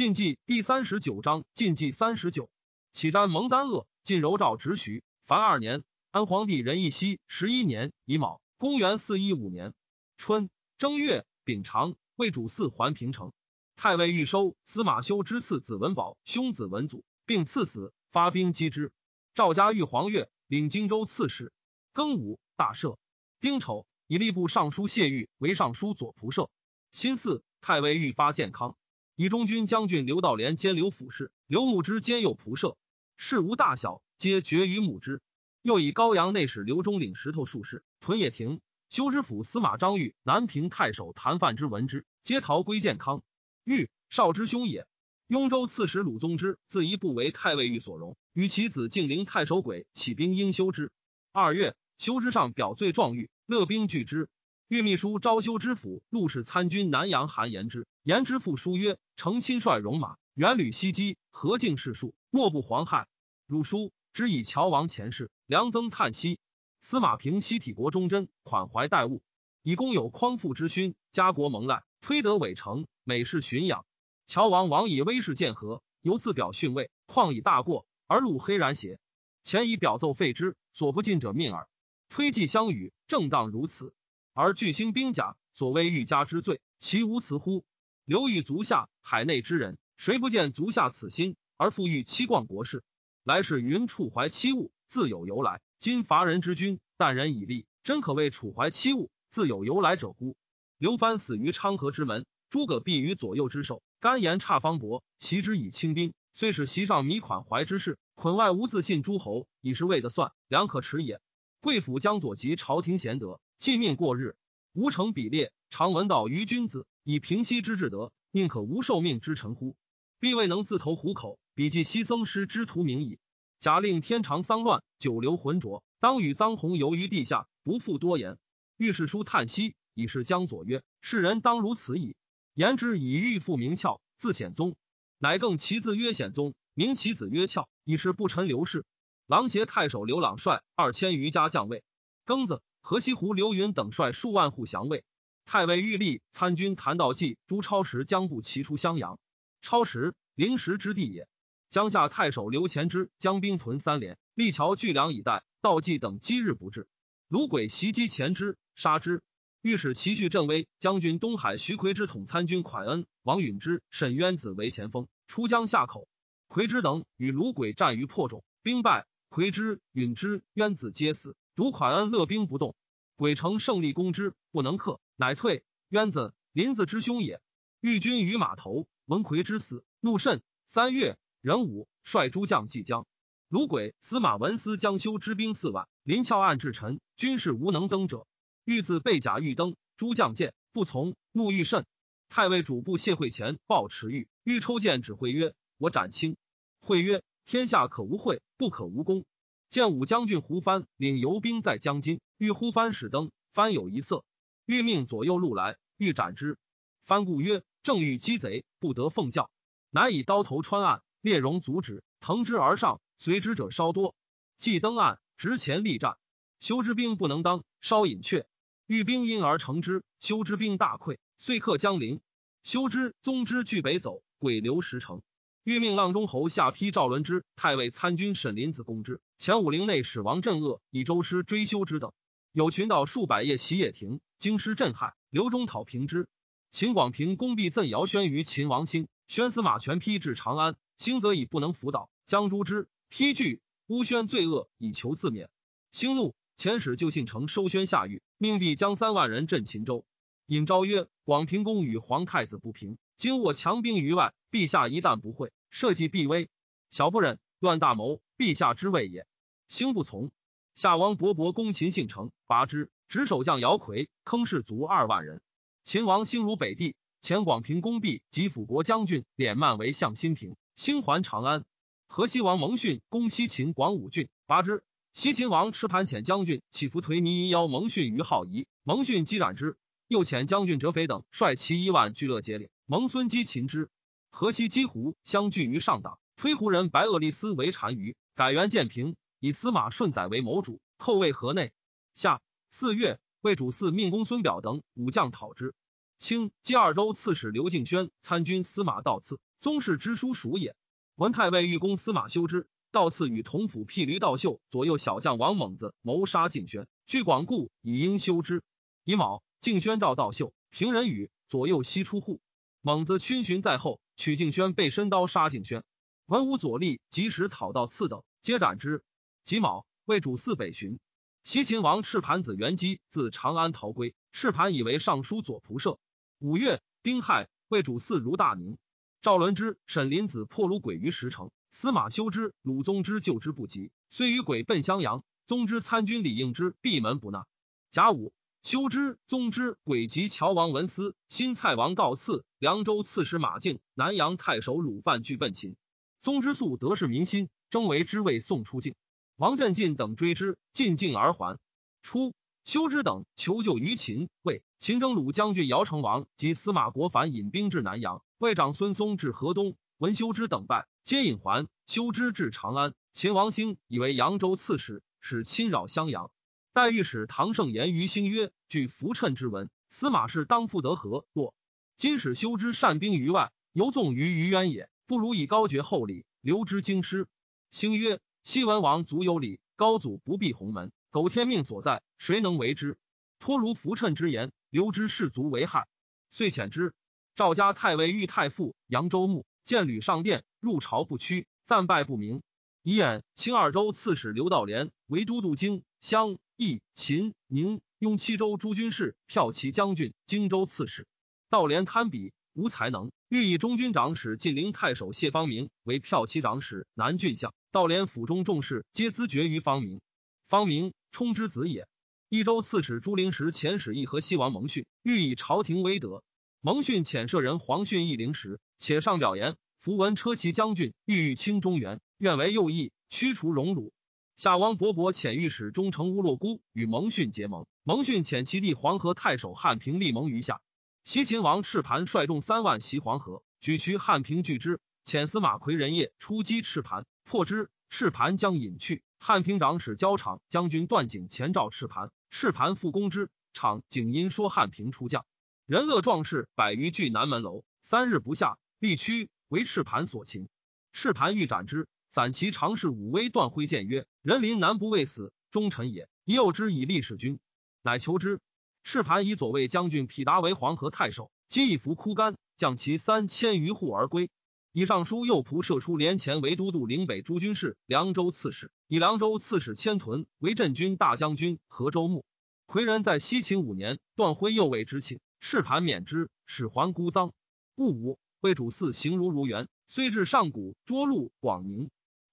晋纪第三十九章，晋纪三十九，启瞻蒙丹鄂，晋柔诏直徐。凡二年，安皇帝仁义熙十一年乙卯，公元四一五年春正月丙长，魏主嗣还平城。太尉欲收司马修之次子文宝，兄子文祖，并赐死，发兵击之。赵家玉皇岳领荆州刺史。庚午，大赦。丁丑，以吏部尚书谢玉为尚书左仆射。辛巳，太尉愈发健康。以中军将军刘道廉兼刘府事，刘牧之兼右仆射，事无大小，皆决于牧之。又以高阳内史刘忠领石头术士，屯野亭。修之府司马张玉、南平太守谭范之闻之，皆逃归建康。玉少之兄也。雍州刺史鲁宗之自一部为太尉玉所容，与其子敬陵太守鬼起兵应修之。二月，修之上表罪状狱，勒兵拒之。御秘书招修之府陆氏参军南阳韩言之，言之父书曰：“成亲率戎马，远旅西击，何敬士数，莫不惶害。”汝书之以乔王前世，梁增叹息。司马平西体国忠贞，款怀待物，以公有匡复之勋，家国蒙赖，推得伟成，美事巡养。乔王王以威势见和，由自表逊位，况以大过而路黑然邪？前以表奏废之，所不尽者命耳。推计相与，正当如此。而巨星兵甲，所谓欲加之罪，其无辞乎？刘裕足下，海内之人，谁不见足下此心，而复欲欺冠国事？来世云处怀欺物，自有由来。今伐人之君，但人以利，真可谓处怀欺物，自有由来者乎？刘藩死于昌河之门，诸葛毙于左右之手。甘言差方伯，袭之以轻兵，虽使席上弥款怀之事，捆外无自信诸侯，已是未得算，良可持也。贵府将左及朝廷贤德。继命过日，无成比列，常闻道于君子，以平息之至德，宁可无受命之臣乎？必未能自投虎口，比记西僧师之徒名矣。假令天长丧乱，久留浑浊，当与臧洪游于地下，不复多言。御史书叹息，以是江左曰：“世人当如此矣。”言之以欲复名翘，自显宗，乃更其字曰显宗，名其子曰翘，以是不臣刘氏。郎协太守刘朗率二千余家将卫，庚子。河西湖刘云等率数万户降魏。太尉玉立参军谭道济、朱超时将部齐出襄阳。超时临时之地也。江夏太守刘乾之将兵屯三连，立桥聚粮以待。道济等积日不至。卢鬼袭击前之，杀之。御史齐绪镇威将军东海徐奎之统参军蒯恩、王允之、沈渊子为前锋，出江夏口。奎之等与卢鬼战于破冢，兵败。奎之、允之、渊子皆死。独款恩乐兵不动，鬼城胜利攻之，不能克，乃退。渊子林子之兄也。御军于码头，闻魁之死，怒甚。三月，壬午，率诸将继江。鲁鬼、司马文思将修之兵四万，临翘岸至陈，军士无能登者。欲自备甲欲登，诸将见不从，怒欲甚。太尉主簿谢会前报持玉，欲抽剑指挥曰：“我斩卿。”会曰：“天下可无会，不可无功。”见武将军胡藩领游兵在江津，欲呼帆使登，藩有一色，欲命左右路来，欲斩之。藩故曰：“正欲击贼，不得奉教。”乃以刀头穿岸，列戎阻止，腾之而上，随之者稍多。既登岸，直前力战，修之兵不能当，稍隐却，欲兵因而成之。修之兵大溃，遂克江陵。修之宗之俱北走，鬼留石城。欲命阆中侯下邳赵伦之太尉参军沈林子攻之。前武陵内史王镇恶以周师追修之等，有群盗数百夜袭野亭，京师震撼。刘忠讨平之。秦广平攻必赠姚宣于秦王兴，宣司马权批至长安，兴则以不能辅导，将诛之。批惧乌宣罪恶，以求自免。兴怒，遣使就信城收宣下狱，命必将三万人镇秦州。尹昭曰：广平公与皇太子不平，今我强兵于外。陛下一旦不会，社稷必危。小不忍，乱大谋，陛下之谓也。兴不从。夏王勃勃攻秦姓城，拔之。执守将姚奎，坑士卒二万人。秦王兴如北地，前广平攻壁，及辅国将军敛慢为向新平，兴还长安。河西王蒙逊攻西秦广武郡，拔之。西秦王持盘遣将军起伏颓泥邀蒙逊于好夷，蒙逊击斩之。又遣将军哲斐等率其一万聚乐节岭，蒙孙击秦之。河西击胡相聚于上党，推胡人白厄利斯为单于，改元建平，以司马顺载为谋主，寇魏河内。夏四月，魏主嗣命公孙表等武将讨之。清冀二州刺史刘敬轩参军司马道次宗室之书属也。文太尉御公司马修之，道次与同府辟驴道秀左右小将王猛子谋杀敬轩，据广固以应修之。乙卯，敬轩召道秀，平人语左右悉出户。猛子逡巡在后，曲敬轩，被身刀杀敬轩。文武左吏及时讨到次等，皆斩之。己卯，为主嗣北巡。西秦王赤盘子元基自长安逃归，赤盘以为尚书左仆射。五月，丁亥，为主祀如大宁。赵伦之、沈林子破虏鬼于石城，司马修之、鲁宗之救之不及，虽与鬼奔襄阳。宗之参军李应之闭门不纳。甲午，修之、宗之、鬼及乔王文思、新蔡王告赐、凉州刺史马敬、南阳太守鲁范俱奔秦。宗之素得势民心，征为之谓送出境。王振进等追之，进境而还。初，修之等求救于秦，魏秦征鲁将军姚成王及司马国凡引兵至南阳，魏长孙松至河东，闻修之等败，皆引还。修之至长安，秦王兴以为扬州刺史，使侵扰襄阳。待御史唐胜言于兴曰：“据浮谶之文，司马氏当复得何？若今使修之善兵于外，犹纵于于渊也，不如以高爵厚礼，留之京师。”兴曰。西文王足有礼，高祖不避鸿门，苟天命所在，谁能为之？托如浮谶之言，留之士卒为害，遂遣之。赵家太尉豫太傅扬州牧见吕上殿，入朝不屈，暂拜不明。以眼清二州刺史刘道廉为都督京襄益秦宁雍七州诸军事，骠骑将军、荆州刺史。道廉堪比，无才能，欲以中军长史晋陵太守谢方明为骠骑长史、南郡相。道连府中重事皆咨决于方明，方明冲之子也。益州刺史朱灵时遣使议和西王蒙逊，欲以朝廷威德。蒙逊遣舍人黄逊议灵时，且上表言：符文车骑将军欲欲清中原，愿为右翼，驱除荣辱。夏王勃勃遣御史中丞乌洛孤与蒙逊结盟，蒙逊遣其弟黄河太守汉平立盟于下。西秦王赤盘率众三万袭黄河，举渠汉平拒之，遣司马奎仁业出击赤盘。破之，赤盘将引去。汉平长史交场将军段景前召赤盘，赤盘复攻之。场景因说汉平出将，人恶壮士百余聚南门楼，三日不下，力屈为赤盘所擒。赤盘欲斩之，散骑常侍武威段挥剑曰：“人临南不畏死，忠臣也。诱之以立使君，乃求之。赤盘以左卫将军匹达为黄河太守，今一服枯干，将其三千余户而归。”以尚书右仆射出连前为都督岭北诸军事、凉州刺史，以凉州刺史千屯为镇军大将军、河州牧。魁人在西秦五年，段辉右卫之请，赤盘免之，使还孤臧。戊午，为主祀行如如元，虽至上古涿鹿广宁。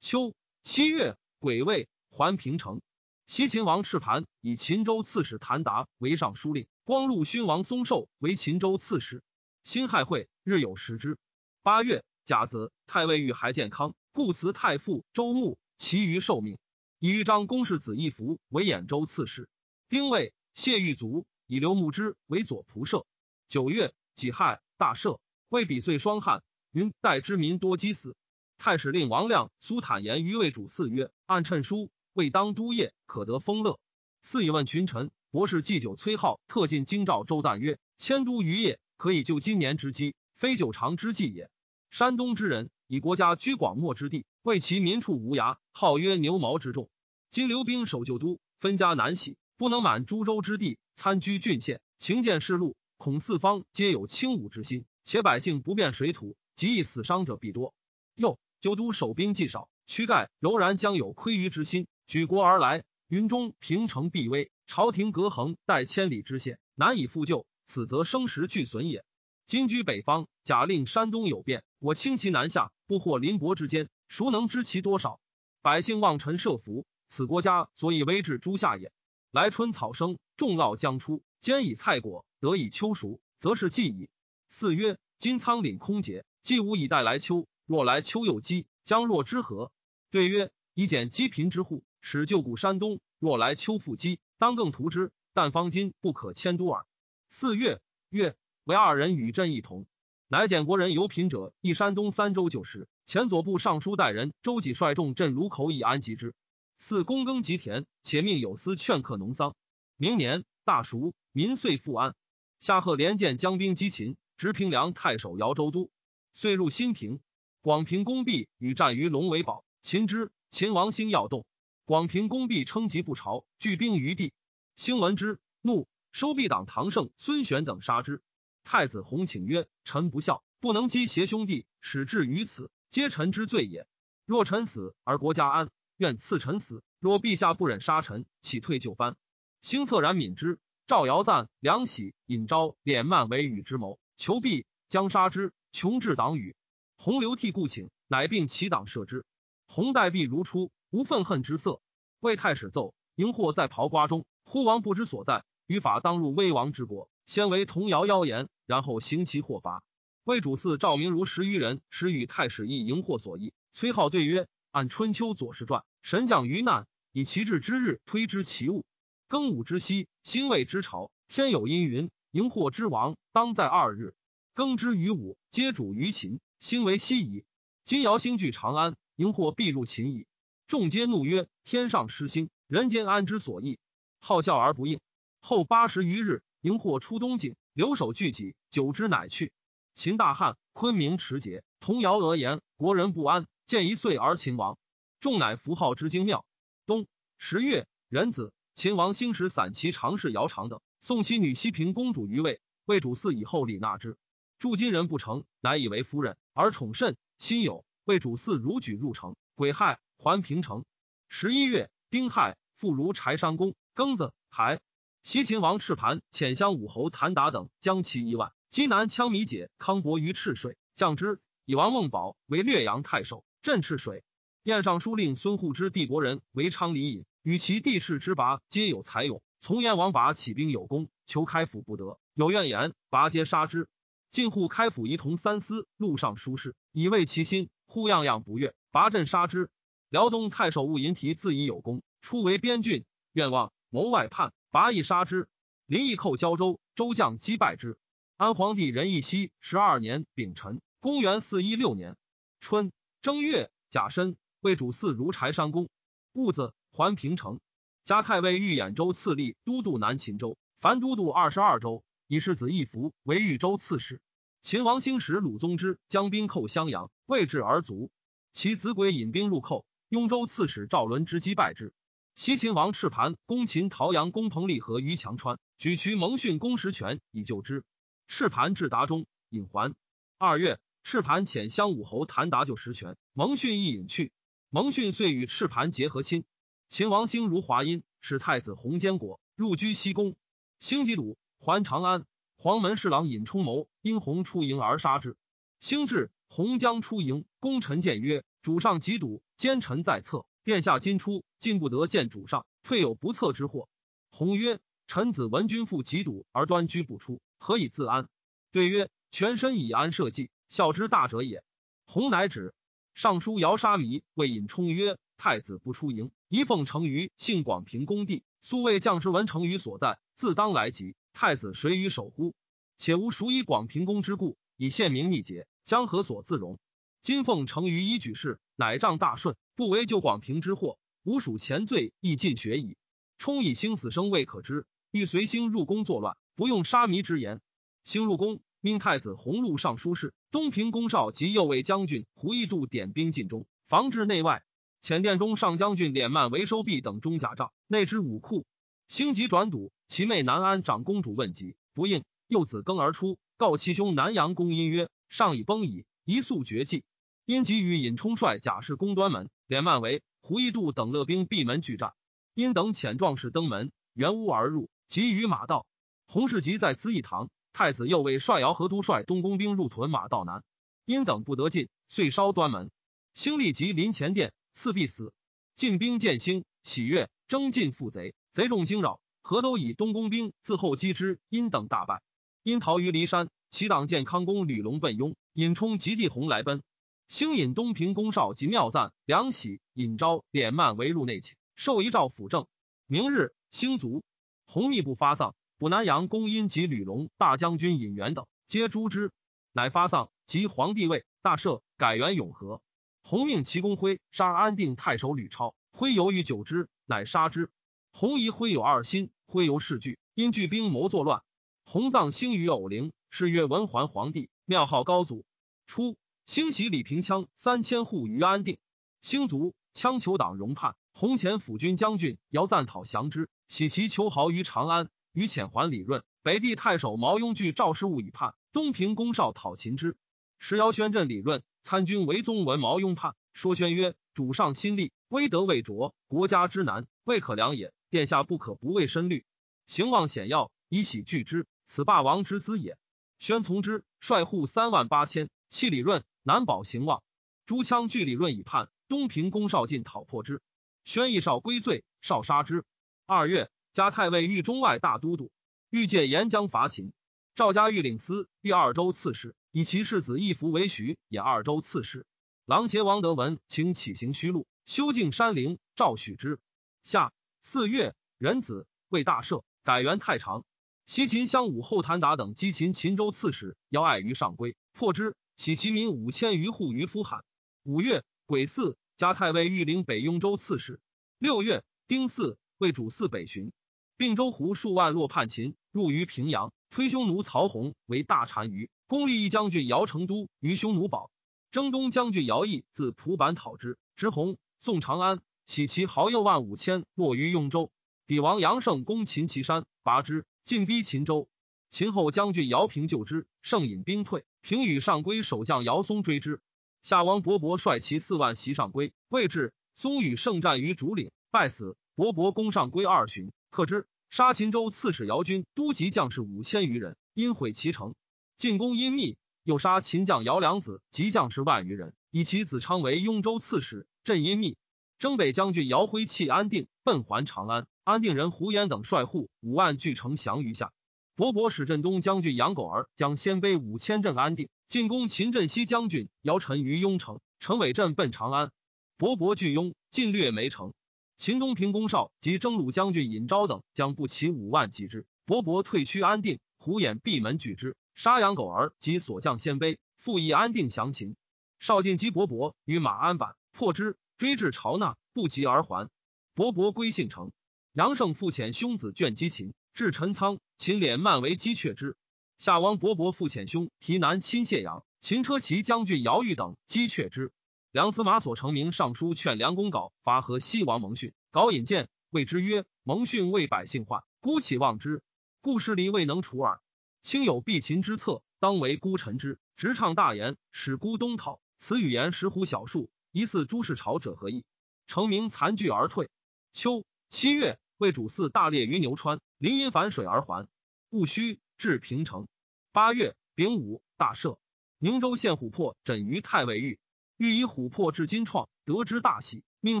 秋七月，癸未，还平城。西秦王赤盘以秦州刺史谭达为尚书令，光禄勋王松寿为秦州刺史。辛亥会，日有食之。八月。甲子，太尉遇还健康，故辞太傅周穆，其余受命。以豫章公世子义福为兖州刺史。丁未，谢玉卒，以刘牧之为左仆射。九月，己亥，大赦。为比岁双旱，云代之民多饥死。太史令王亮、苏坦言于魏主嗣曰：“按称书，未当都业，可得丰乐。”嗣以问群臣，博士祭酒崔浩特进京兆周旦曰：“迁都于业，可以就今年之饥，非久长之计也。”山东之人以国家居广漠之地，为其民处无涯，号曰牛毛之众。今留兵守旧都，分家难徙，不能满诸州之地，参居郡县，情见世路，恐四方皆有轻武之心，且百姓不便水土，极易死伤者必多。又旧都守兵既少，躯盖柔然将有窥于之心，举国而来，云中平城必危，朝廷隔横待千里之险，难以复救，此则生时俱损也。今居北方，假令山东有变，我轻其南下，不获邻国之间，孰能知其多少？百姓望臣设伏，此国家所以威至诸夏也。来春草生，众涝将出，兼以菜果，得以秋熟，则是季矣。四曰：金仓廪空竭，既无以待来秋，若来秋又饥，将若之何？对曰：以减饥贫之户，使旧谷山东，若来秋复饥，当更图之。但方今不可迁都耳。四月，月。为二人与朕一同，乃简国人有贫者，一山东三州九十。前左部尚书代人周己率众镇卢口以安吉之。四躬耕吉田，且命有司劝客农桑。明年大熟，民遂复安。夏贺连见将兵击秦，执平凉太守姚州都，遂入新平。广平公毕与战于龙为堡，秦之。秦王兴要动，广平公毕称疾不朝，聚兵于地。兴闻之，怒，收毕党唐胜、孙玄等杀之。太子弘请曰：“臣不孝，不能击邪兄弟，使至于此，皆臣之罪也。若臣死而国家安，愿赐臣死；若陛下不忍杀臣，岂退就藩？”兴恻然悯之。赵尧赞、梁喜、尹昭、敛慢为与之谋，求毕，将杀之。穷至党羽，洪流涕故请，乃并其党射之。洪待毕如初，无愤恨之色。魏太史奏：荧惑在袍瓜中，忽王不知所在。于法当入威王之国，先为童谣妖言，然后行其祸罚。魏主嗣赵明如十余人，使与太史议荧惑所议。崔浩对曰：按春秋左氏传，神降于难，以其志之日推之其物。庚午之夕，辛未之朝，天有阴云，荧惑之王当在二日。庚之于午，皆主于秦，兴为西夷。今尧兴据长安。荧惑必入秦矣。众皆怒曰：“天上失星，人间安之所意？”好笑而不应。后八十余日，荧惑出东境，留守聚己，久之乃去。秦大汉，昆明持节，童谣讹言，国人不安。见一岁而秦亡，众乃符号之精妙。冬十月，壬子，秦王兴使散骑常侍姚长等送其女西平公主于魏，魏主嗣以后礼纳之。诸今人不成，乃以为夫人，而宠甚。心有。为主嗣如举入城，癸亥还平城。十一月丁亥，复如柴山公庚子亥。西秦王赤盘遣相武侯谭达等将其一万。击南羌米解康伯于赤水，降之。以王孟宝为略阳太守，镇赤水。宴尚书令孙护之弟国人为昌黎尹，与其弟士之拔皆有才勇。从燕王拔起兵有功，求开府不得，有怨言，拔皆杀之。晋户开府仪同三司路上书事，以慰其心。忽样样不悦，拔阵杀之。辽东太守务银提自以有功，出为边郡，愿望谋外叛，拔亦杀之。林毅寇胶州，州将击败之。安皇帝仁义熙十二年丙辰，公元四一六年春正月甲申，为主嗣如柴山公。戊子，还平城。加太尉豫兖州刺历都督南秦州，凡都督二十二州。以世子义服为豫州刺史。秦王兴时，鲁宗之将兵寇襄阳，未至而卒。其子鬼引兵入寇，雍州刺史赵伦之击败之。西秦王赤盘攻秦陶阳公彭蠡和于强川，举渠蒙逊攻石泉以救之。赤盘至达中，引还。二月，赤盘遣襄武侯谭达救石泉，蒙逊亦引去。蒙逊遂与赤盘结和亲。秦王兴如华阴，使太子弘坚果入居西宫。兴即鲁还长安。黄门侍郎尹冲谋因洪出营而杀之。兴至，洪将出营，功臣谏曰：“主上急堵，奸臣在侧，殿下今出，进不得见主上，退有不测之祸。”洪曰：“臣子闻君父急堵而端居不出，何以自安？”对曰：“全身以安社稷，孝之大者也。”洪乃止。尚书姚沙弥谓尹冲曰：“太子不出营，一奉成于幸广平公地，素谓将士闻成于所在，自当来及。”太子谁与守乎？且无孰以广平公之故，以献名逆节，将何所自容？今奉承于一举事，乃仗大顺，不为救广平之祸，吾属前罪亦尽学矣。冲以兴死生未可知，欲随兴入宫作乱，不用杀弥之言。兴入宫，命太子弘禄尚书事、东平公少及右卫将军胡义度点兵进中，防治内外。遣殿中上将军敛慢为收币等中甲帐，内之武库。兴急转堵。其妹南安长公主问疾不应，幼子更而出，告其兄南阳公因曰：“上已崩矣，一速绝迹。”因即与尹冲率甲士攻端门，连曼为胡一度等勒兵闭门拒战。因等遣壮士登门，圆屋而入，急于马道。洪世吉在资义堂，太子右卫帅姚和都率东宫兵入屯马道南，因等不得进，遂烧端门。兴立即临前殿，赐必死。进兵见兴，喜悦，征进复贼，贼众惊扰。何都以东宫兵自后击之，因等大败。因逃于骊山，其党见康公吕龙奔雍，引冲及帝弘来奔。兴引东平公少及妙赞、梁喜、尹昭、敛曼为入内寝，受一诏辅政。明日，兴卒。弘密不发丧，补南阳公因及吕龙大将军尹元等皆诛之，乃发丧，即皇帝位，大赦，改元永和。弘命齐公辉杀安定太守吕超，辉犹豫久之，乃杀之。弘仪辉有二心。挥游世惧，因聚兵谋作乱。洪葬兴于偶陵，是曰文桓皇帝，庙号高祖。初，兴袭李平羌三千户于安定。兴卒，羌酋党荣叛，弘前辅军将军姚赞讨降之，喜其求豪于长安，于遣还李润。北地太守毛雍惧赵氏误以叛，东平公少讨秦之。时姚宣镇李润参军为宗闻毛雍叛，说宣曰：“主上心力，威德未卓，国家之难，未可量也。殿下不可不畏深虑，行望险要，以喜拒之。此霸王之资也。”宣从之，率户三万八千，弃李润，难保行望。诸羌拒李润以叛，东平公少进讨破之。宣义少归罪，少杀之。二月，加太尉御中外大都督。欲借沿江伐秦，赵家御领司，豫二州刺史，以其世子义服为徐，也二州刺史。狼邪王德文请起行虚路，修径山陵，赵许之。夏四月，壬子，为大赦，改元太常。西秦襄武后谭达等击秦秦州刺史，邀爱于上归，破之，起其民五千余户于夫罕。五月癸巳，加太尉御领北雍州刺史。六月丁巳，为主祀北巡。并州胡数万落叛秦，入于平阳，推匈奴曹洪为大单于，攻立义将军姚成都于匈奴堡。征东将军姚毅自蒲坂讨之，执洪，宋长安，起其豪右万五千，落于雍州。比王杨胜攻秦岐山，拔之，进逼秦州。秦后将军姚平救之，胜引兵退。平与上归守将姚松追之。夏王勃勃率其四万袭上归，未至，松与胜战于竹岭，败死。勃勃攻上归二旬。克之，杀秦州刺史姚军，都级将士五千余人，因毁其城。进攻阴密，又杀秦将姚良子及将士万余人，以其子昌为雍州刺史，镇阴密。征北将军姚辉弃安定，奔还长安。安定人胡延等率户五万聚城降于下。勃勃使镇东将军杨狗儿将鲜卑五千镇安定，进攻秦镇西将军姚晨于雍城，陈伟镇奔长安。勃勃据雍，进略梅城。秦东平公少及征虏将军尹昭等将不齐五万击之，勃勃退趋安定，胡衍闭门拒之，杀杨狗儿及所将鲜卑，复以安定降秦。少进击勃勃与马鞍坂，破之，追至朝那，不及而还。勃勃归信城。杨胜复遣兄子卷击秦，至陈仓，秦敛漫为击却之。夏王勃勃复遣兄提南侵谢阳，秦车骑将军姚玉等击却之。梁司马所成名上书劝梁公稿伐河西王蒙逊，稿引荐谓之曰：“蒙逊为百姓患，孤岂忘之？故事离未能除耳。卿有避秦之策，当为孤臣之。直唱大言，使孤东讨。此语言石斛小数，疑似诸事朝者何意？成名残惧而退。秋七月，为主祀大列于牛川，临阴反水而还。戊戌，至平城。八月丙午，大赦。宁州县琥珀枕于太尉狱。欲以琥珀至金创，得之大喜，命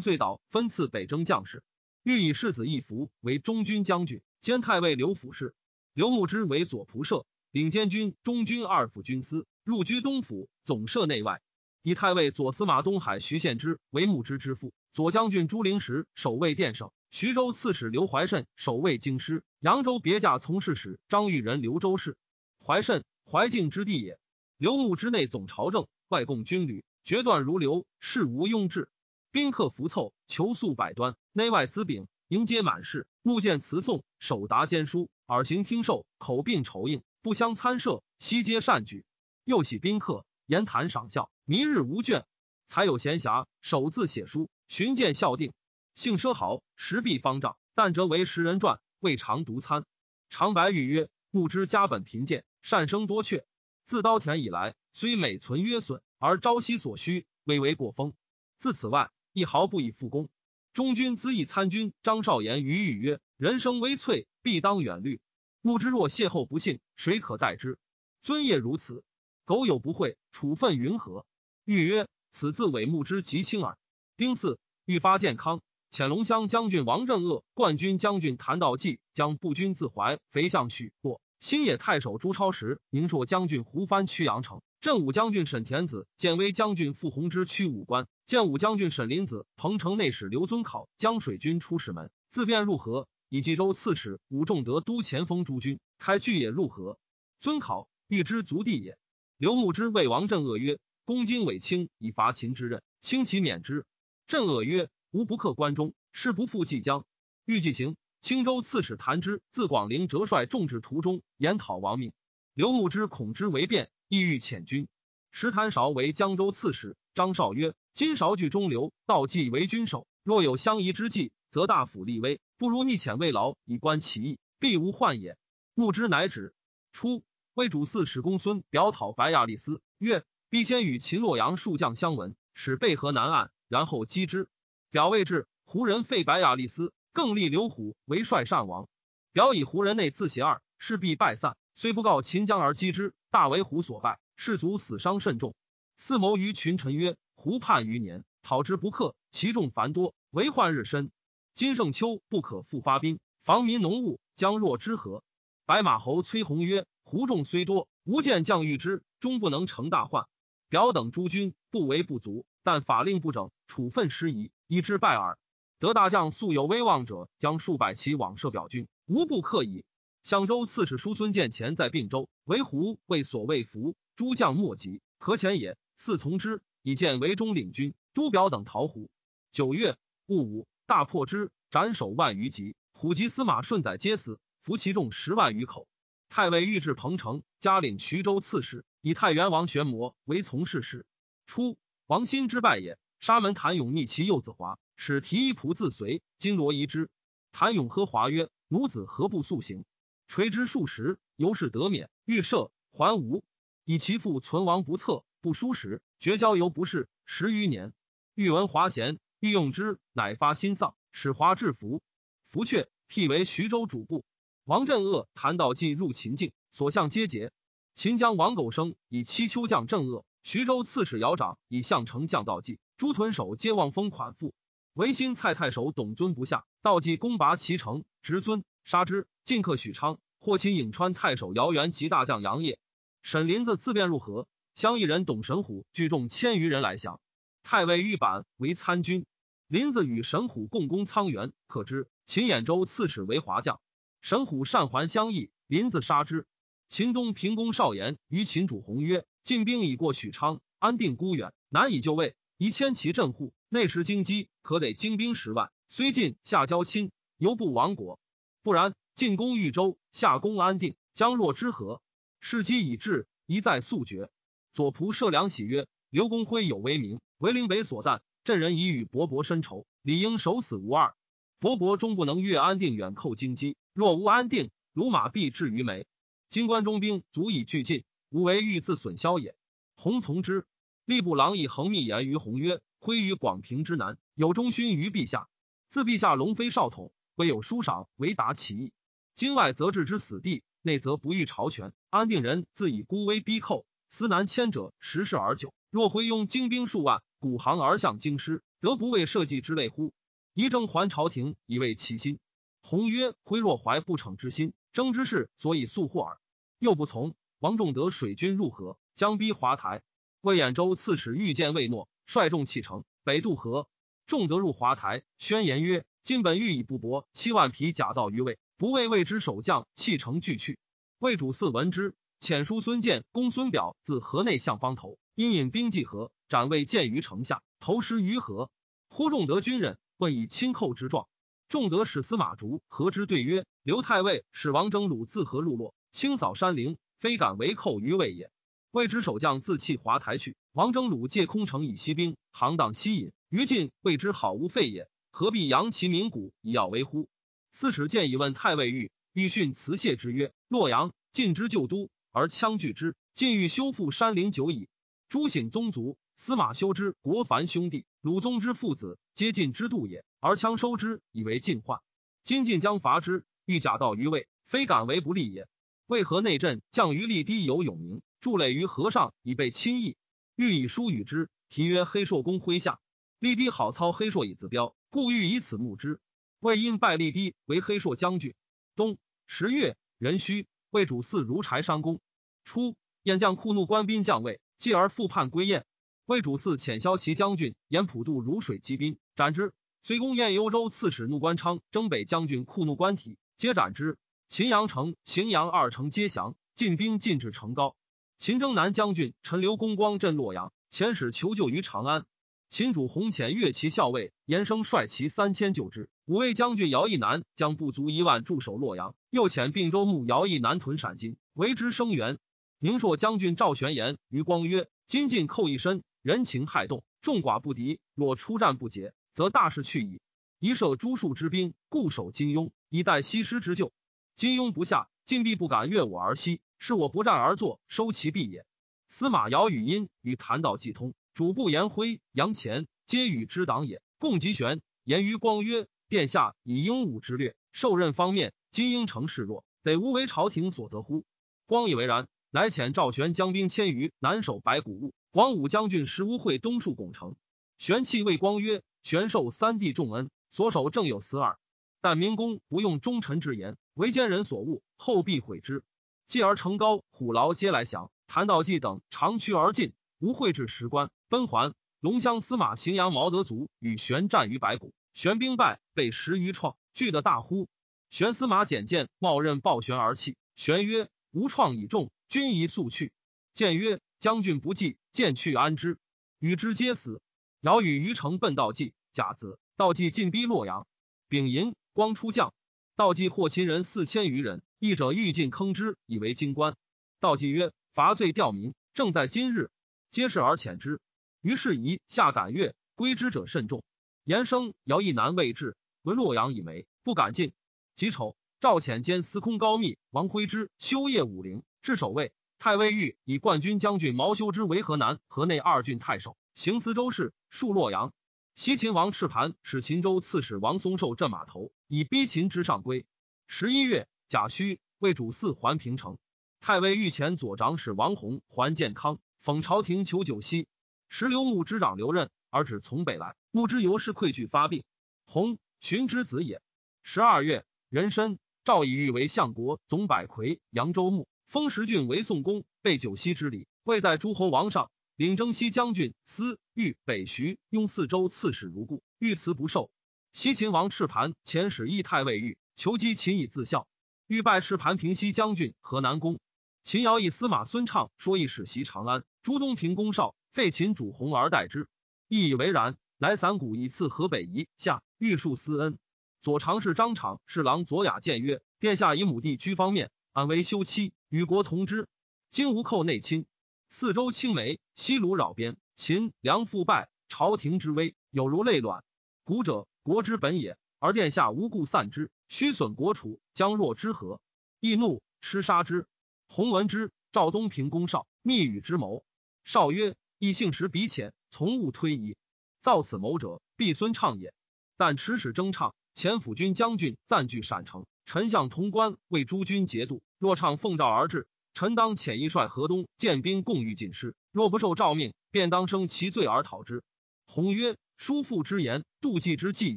遂岛分赐北征将士。欲以世子义服为中军将军，兼太尉刘府事。刘牧之为左仆射，领监军、中军二府军司，入居东府，总摄内外。以太尉左司马东海徐献之为牧之之父。左将军朱灵石守卫殿省，徐州刺史刘怀慎守卫京师，扬州别驾从事使张玉人刘州事。怀慎，怀敬之地也。刘牧之内总朝政，外供军旅。决断如流，事无庸置。宾客浮凑，求速百端，内外资禀，迎接满室。目见辞送，手答兼书，耳行听受，口并酬应，不相参涉，悉皆善举。又喜宾客，言谈赏笑，弥日无倦。才有闲暇，手自写书，寻见孝定。性奢豪，食必方丈，但辄为食人传，未尝独餐。长白玉曰：木之家本贫贱，善生多雀。自刀田以来，虽每存约损。而朝夕所需，未为过风。自此外，一毫不以复功。中军资议参军张少言于语曰：“人生微脆，必当远虑。木之若邂逅不幸，谁可代之？尊业如此，苟有不讳，处分云何？”欲曰：“此自伪木之极轻耳。”丁巳，欲发健康。潜龙乡将军王正恶、冠军将军谭道济将步军自淮肥向许过。新野太守朱超时，宁朔将军胡藩曲阳城。镇武将军沈田子、建威将军傅弘之驱武官，建武将军沈林子、彭城内史刘尊考江水军出使门，自便入河，以冀州刺史武仲德都前锋诸军，开巨野入河。尊考欲之足地也。刘牧之谓王镇恶曰：“公今委卿以伐秦之任，轻其免之。”镇恶曰：“无不克关中，誓不复济江。欲既行，青州刺史谭之自广陵折帅众至途中，研讨王命。刘牧之恐之为变。意欲遣军，石谭韶为江州刺史。张绍曰：“今韶据中流，道济为君守。若有相宜之计，则大府立威，不如逆遣慰劳以观其意，必无患也。”穆之乃止。初，魏主四史公孙表讨白亚利斯，曰：“必先与秦洛阳数将相闻，使背河南岸，然后击之。”表未至，胡人废白亚利斯，更立刘虎为帅善王。表以胡人内自邪二，势必败散，虽不告秦将而击之，大为胡所败，士卒死伤甚重。四谋于群臣曰：“胡叛余年，讨之不克，其众繁多，为患日深。今盛秋，不可复发兵，防民农务，将若之何？”白马侯崔弘曰：“胡众虽多，吾见将遇之，终不能成大患。表等诸军不为不足，但法令不整，处分失宜，以致败耳。得大将素有威望者，将数百骑往射表军，无不克矣。”相州刺史叔孙建前在并州，为胡为所谓服，诸将莫及，可遣也。四从之，以见为中领军，都表等逃胡。九月戊午，大破之，斩首万余级。虎及司马顺载皆死，俘其众十万余口。太尉御至彭城，加领衢州刺史，以太原王玄谟为从事事。初，王辛之败也，沙门谭勇逆其幼子华，使提衣仆自随，金罗夷之。谭勇呵华曰：“奴子何不速行？”垂之数十，由是得免。欲赦，还吴，以其父存亡不测。不书时，绝交犹不是十余年。欲闻华贤，欲用之，乃发心丧，使华制服。服却，辟为徐州主簿。王镇恶谭道济入秦境，所向皆捷。秦将王苟生以七丘将镇恶，徐州刺史姚长以相丞将道济，诸屯守皆望封款赋。唯新蔡太守董尊不下，道济攻拔其城，执尊杀之。进克许昌，获秦颍川太守姚元及大将杨业。沈林子自便入河。乡邑人董神虎聚众千余人来降，太尉玉板为参军。林子与神虎共攻沧源，可知秦兖州刺史为华将。神虎善还乡邑，林子杀之。秦东平公少言于秦主弘曰：“晋兵已过许昌，安定孤远，难以就位。宜迁其镇户，内食京畿，可得精兵十万。虽进下交亲，犹不亡国。不然，进攻豫州，下攻安定，将若之何？事机已至，一再速决。”左仆射梁喜曰：“刘公辉有威名，为陵北所惮。朕人已与伯伯深仇，理应守死无二。伯伯终不能越安定，远寇京畿。若无安定，鲁马必至于眉。今关中兵足以俱尽，吾为欲自损消也。”洪从之。吏部郎以横密言于洪曰：“辉于广平之南，有忠勋于陛下。自陛下龙飞少统，未有书赏为达其意。今外则置之死地，内则不欲朝权。安定人自以孤威逼寇。”思南迁者，时事而久。若挥拥精兵数万，鼓行而向京师，得不为社稷之类乎？宜征还朝廷，以慰其心。洪曰：挥若怀不逞之心，征之事所以速获耳。又不从。王仲德水军入河，将逼华台。魏兖州刺史遇见魏诺，率众弃城，北渡河。仲德入华台，宣言曰：今本欲以不薄七万匹甲到于魏，不为魏之守将弃城俱去。魏主嗣闻之。遣书孙建、公孙表自河内向方头，因引兵济河，斩魏见于城下，投尸于河。呼仲德军人问以亲寇之状，仲德使司马逐和之对曰：“刘太尉使王征虏自河入洛，清扫山陵，非敢为寇于魏也。魏之守将自弃华台去，王征虏借空城以息兵，行荡西引，于禁谓之好无废也，何必扬其名鼓以要为乎？”刺史建以问太尉欲欲训辞谢之曰：“洛阳晋之旧都。”而羌拒之，晋欲修复山陵久矣。诸省宗族，司马修之国凡兄弟，鲁宗之父子，皆晋之度也。而羌收之，以为晋患。今晋将伐之，欲假道于魏，非敢为不利也。为何内镇将于立低有永明，筑垒于河上，以备亲议？欲以书与之，题曰黑硕公麾下。立低好操黑硕以自标，故欲以此募之。魏因拜立低为黑硕将军。冬十月，壬戌，魏主祀如柴商公。初，燕将库怒官兵将位，继而复叛归燕。魏主嗣遣骁骑将军沿普渡如水击兵，斩之。随公燕幽州刺史怒关昌征北将军库怒官体，皆斩之。秦阳城、荥阳二城皆降，进兵进至城高。秦征南将军陈留公光镇洛阳，遣使求救于长安。秦主弘遣越骑校尉严生率骑三千救之。五位将军姚义南将不足一万驻守洛阳，又遣并州牧姚义南屯陕津，为之声援。宁朔将军赵玄言于光曰：“今进寇一身，人情害动，众寡不敌。若出战不捷，则大事去矣。宜设诸数之兵，固守金庸，以待西施之救。金庸不下，晋必不敢越我而西，是我不战而坐，收其弊也。司马遥语音与谭道既通，主簿颜辉、杨乾皆与之党也。共集玄言于光曰：“殿下以英武之略，受任方面，今应成示弱，得无为朝廷所责乎？”光以为然，乃遣赵玄将兵千余，南守白谷坞。王武将军石乌会东戍拱城。玄气谓光曰：“玄受三弟重恩，所守正有死耳。但明公不用忠臣之言，为奸人所误，后必悔之。继而成高、虎牢皆来降。谭道济等长驱而进，吴会至石关，奔还。龙骧司马荥阳毛德卒与玄战于白谷，玄兵败，被十余创，惧得大呼。玄司马简见冒刃抱玄而泣。玄曰：“吾创已重，君宜速去。”见曰：“将军不计，见去安之？”与之皆死。尧与于城奔道济，甲子，道济进逼洛阳。丙寅，光出将，道济获秦人四千余人，义者欲进坑之，以为京官。道济曰：“伐罪吊民，正在今日，皆是而遣之。”于是宜下赶越，归之者甚众。延生、姚义南未至，闻洛阳已没，不敢进。己丑，赵遣兼司空高密、王徽之修业武陵，至守卫。太尉欲以冠军将军毛修之为河南、河内二郡太守，行司州事，戍洛阳。西秦王赤盘使秦州刺史王松寿镇码头，以逼秦之上归。十一月，甲戌，为主祀还平城。太尉御前左长史王弘还健康，讽朝廷求酒息。时刘牧之长留任，而指从北来。牧之由是溃惧发病。弘寻之子也。十二月，壬申，赵以玉为相国，总百魁，扬州牧，封石郡为宋公，备九锡之礼，位在诸侯王上，领征西将军，司豫北徐雍四州刺史如故。御辞不受。西秦王赤盘遣使议太尉豫，求击秦以自效。欲拜赤盘平西将军、河南公。秦尧以司马孙畅说一使袭长安，朱东平公少废秦主弘而代之，亦以为然。乃散谷以赐河北夷下，欲树私恩。左常侍张敞侍郎左雅谏曰：“殿下以母弟居方面，安危休妻，与国同之。今无寇内侵，四周青梅，西鲁扰边，秦梁复败，朝廷之危有如累卵。古者国之本也，而殿下无故散之，虚损国储，将若之何？易怒，痴杀之。”洪闻之，赵东平公少密与之谋。少曰：“异姓时彼浅，从勿推移。造此谋者，必孙畅也。但持使征畅，前辅军将军暂据陕城，臣向潼关为诸军节度。若畅奉诏而至，臣当遣一率河东建兵共御进师。若不受诏命，便当生其罪而讨之。”洪曰：“叔父之言，妒忌之计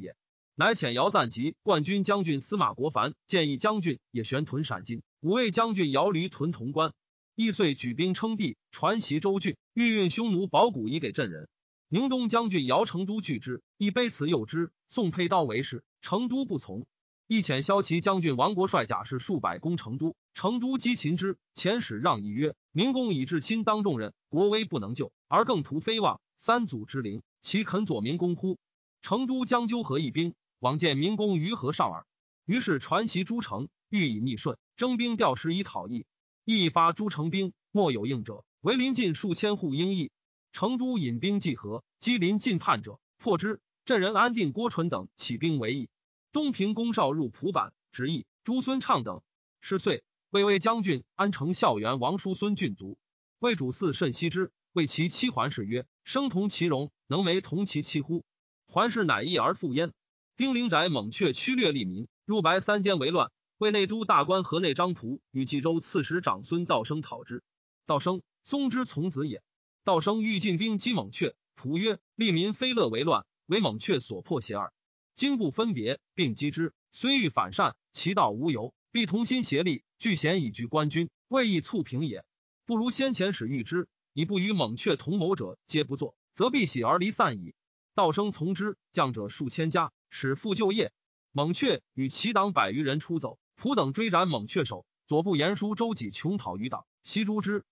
也。”乃遣姚赞及冠军将军司马国凡建议将军也旋屯陕津。五位将军姚驴屯潼关，易遂举兵称帝，传袭州郡，欲运匈奴宝谷以给镇人。宁东将军姚成都拒之，亦卑辞诱之。宋佩刀为誓，成都不从。亦遣骁骑将军王国帅甲士数百攻成都，成都击秦之。遣使让议曰：“明公以至亲当重任，国威不能救，而更图非望三祖之灵，其肯左明公乎？”成都将纠合一兵，往见明公于何上耳。于是传檄诸城，欲以逆顺。征兵调时以讨义，一发诸城兵，莫有应者。为临近数千户应役。成都引兵济河，击临近叛者，破之。镇人安定、郭纯等起兵为义。东平公少入蒲坂，执意朱孙畅等。是岁，魏魏将军安城校园王叔孙郡卒，魏主嗣甚惜之，谓其妻桓氏曰：“生同其荣，能为同其妻乎？”桓氏乃易而复焉。丁灵宅猛却驱掠利民，入白三间为乱。为内都大官河内张仆与冀州刺史长孙道生讨之。道生，松之从子也。道生欲进兵击猛雀，仆曰：“利民非乐为乱，为猛雀所迫邪耳。今不分别，并击之，虽欲反善，其道无由，必同心协力，聚贤以拒官军，未易促平也。不如先前使御之，以不与猛雀同谋者，皆不作，则必喜而离散矣。”道生从之，将者数千家，使复就业。猛雀与其党百余人出走。仆等追斩猛雀首，左部言书周己穷讨余党，悉诛之。